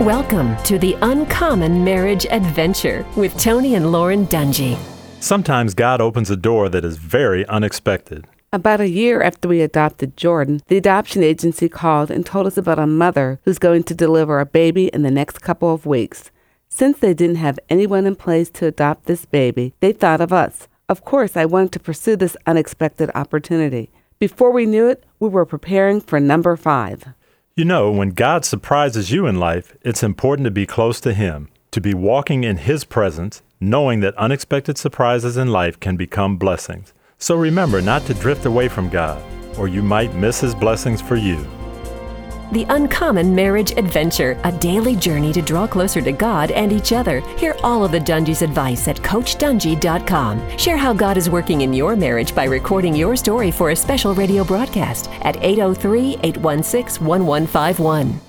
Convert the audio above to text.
Welcome to the Uncommon Marriage Adventure with Tony and Lauren Dungy. Sometimes God opens a door that is very unexpected. About a year after we adopted Jordan, the adoption agency called and told us about a mother who's going to deliver a baby in the next couple of weeks. Since they didn't have anyone in place to adopt this baby, they thought of us. Of course, I wanted to pursue this unexpected opportunity. Before we knew it, we were preparing for number five. You know, when God surprises you in life, it's important to be close to Him, to be walking in His presence, knowing that unexpected surprises in life can become blessings. So remember not to drift away from God, or you might miss His blessings for you. The Uncommon Marriage Adventure, a daily journey to draw closer to God and each other. Hear all of the Dungy's advice at CoachDungy.com. Share how God is working in your marriage by recording your story for a special radio broadcast at 803 816 1151.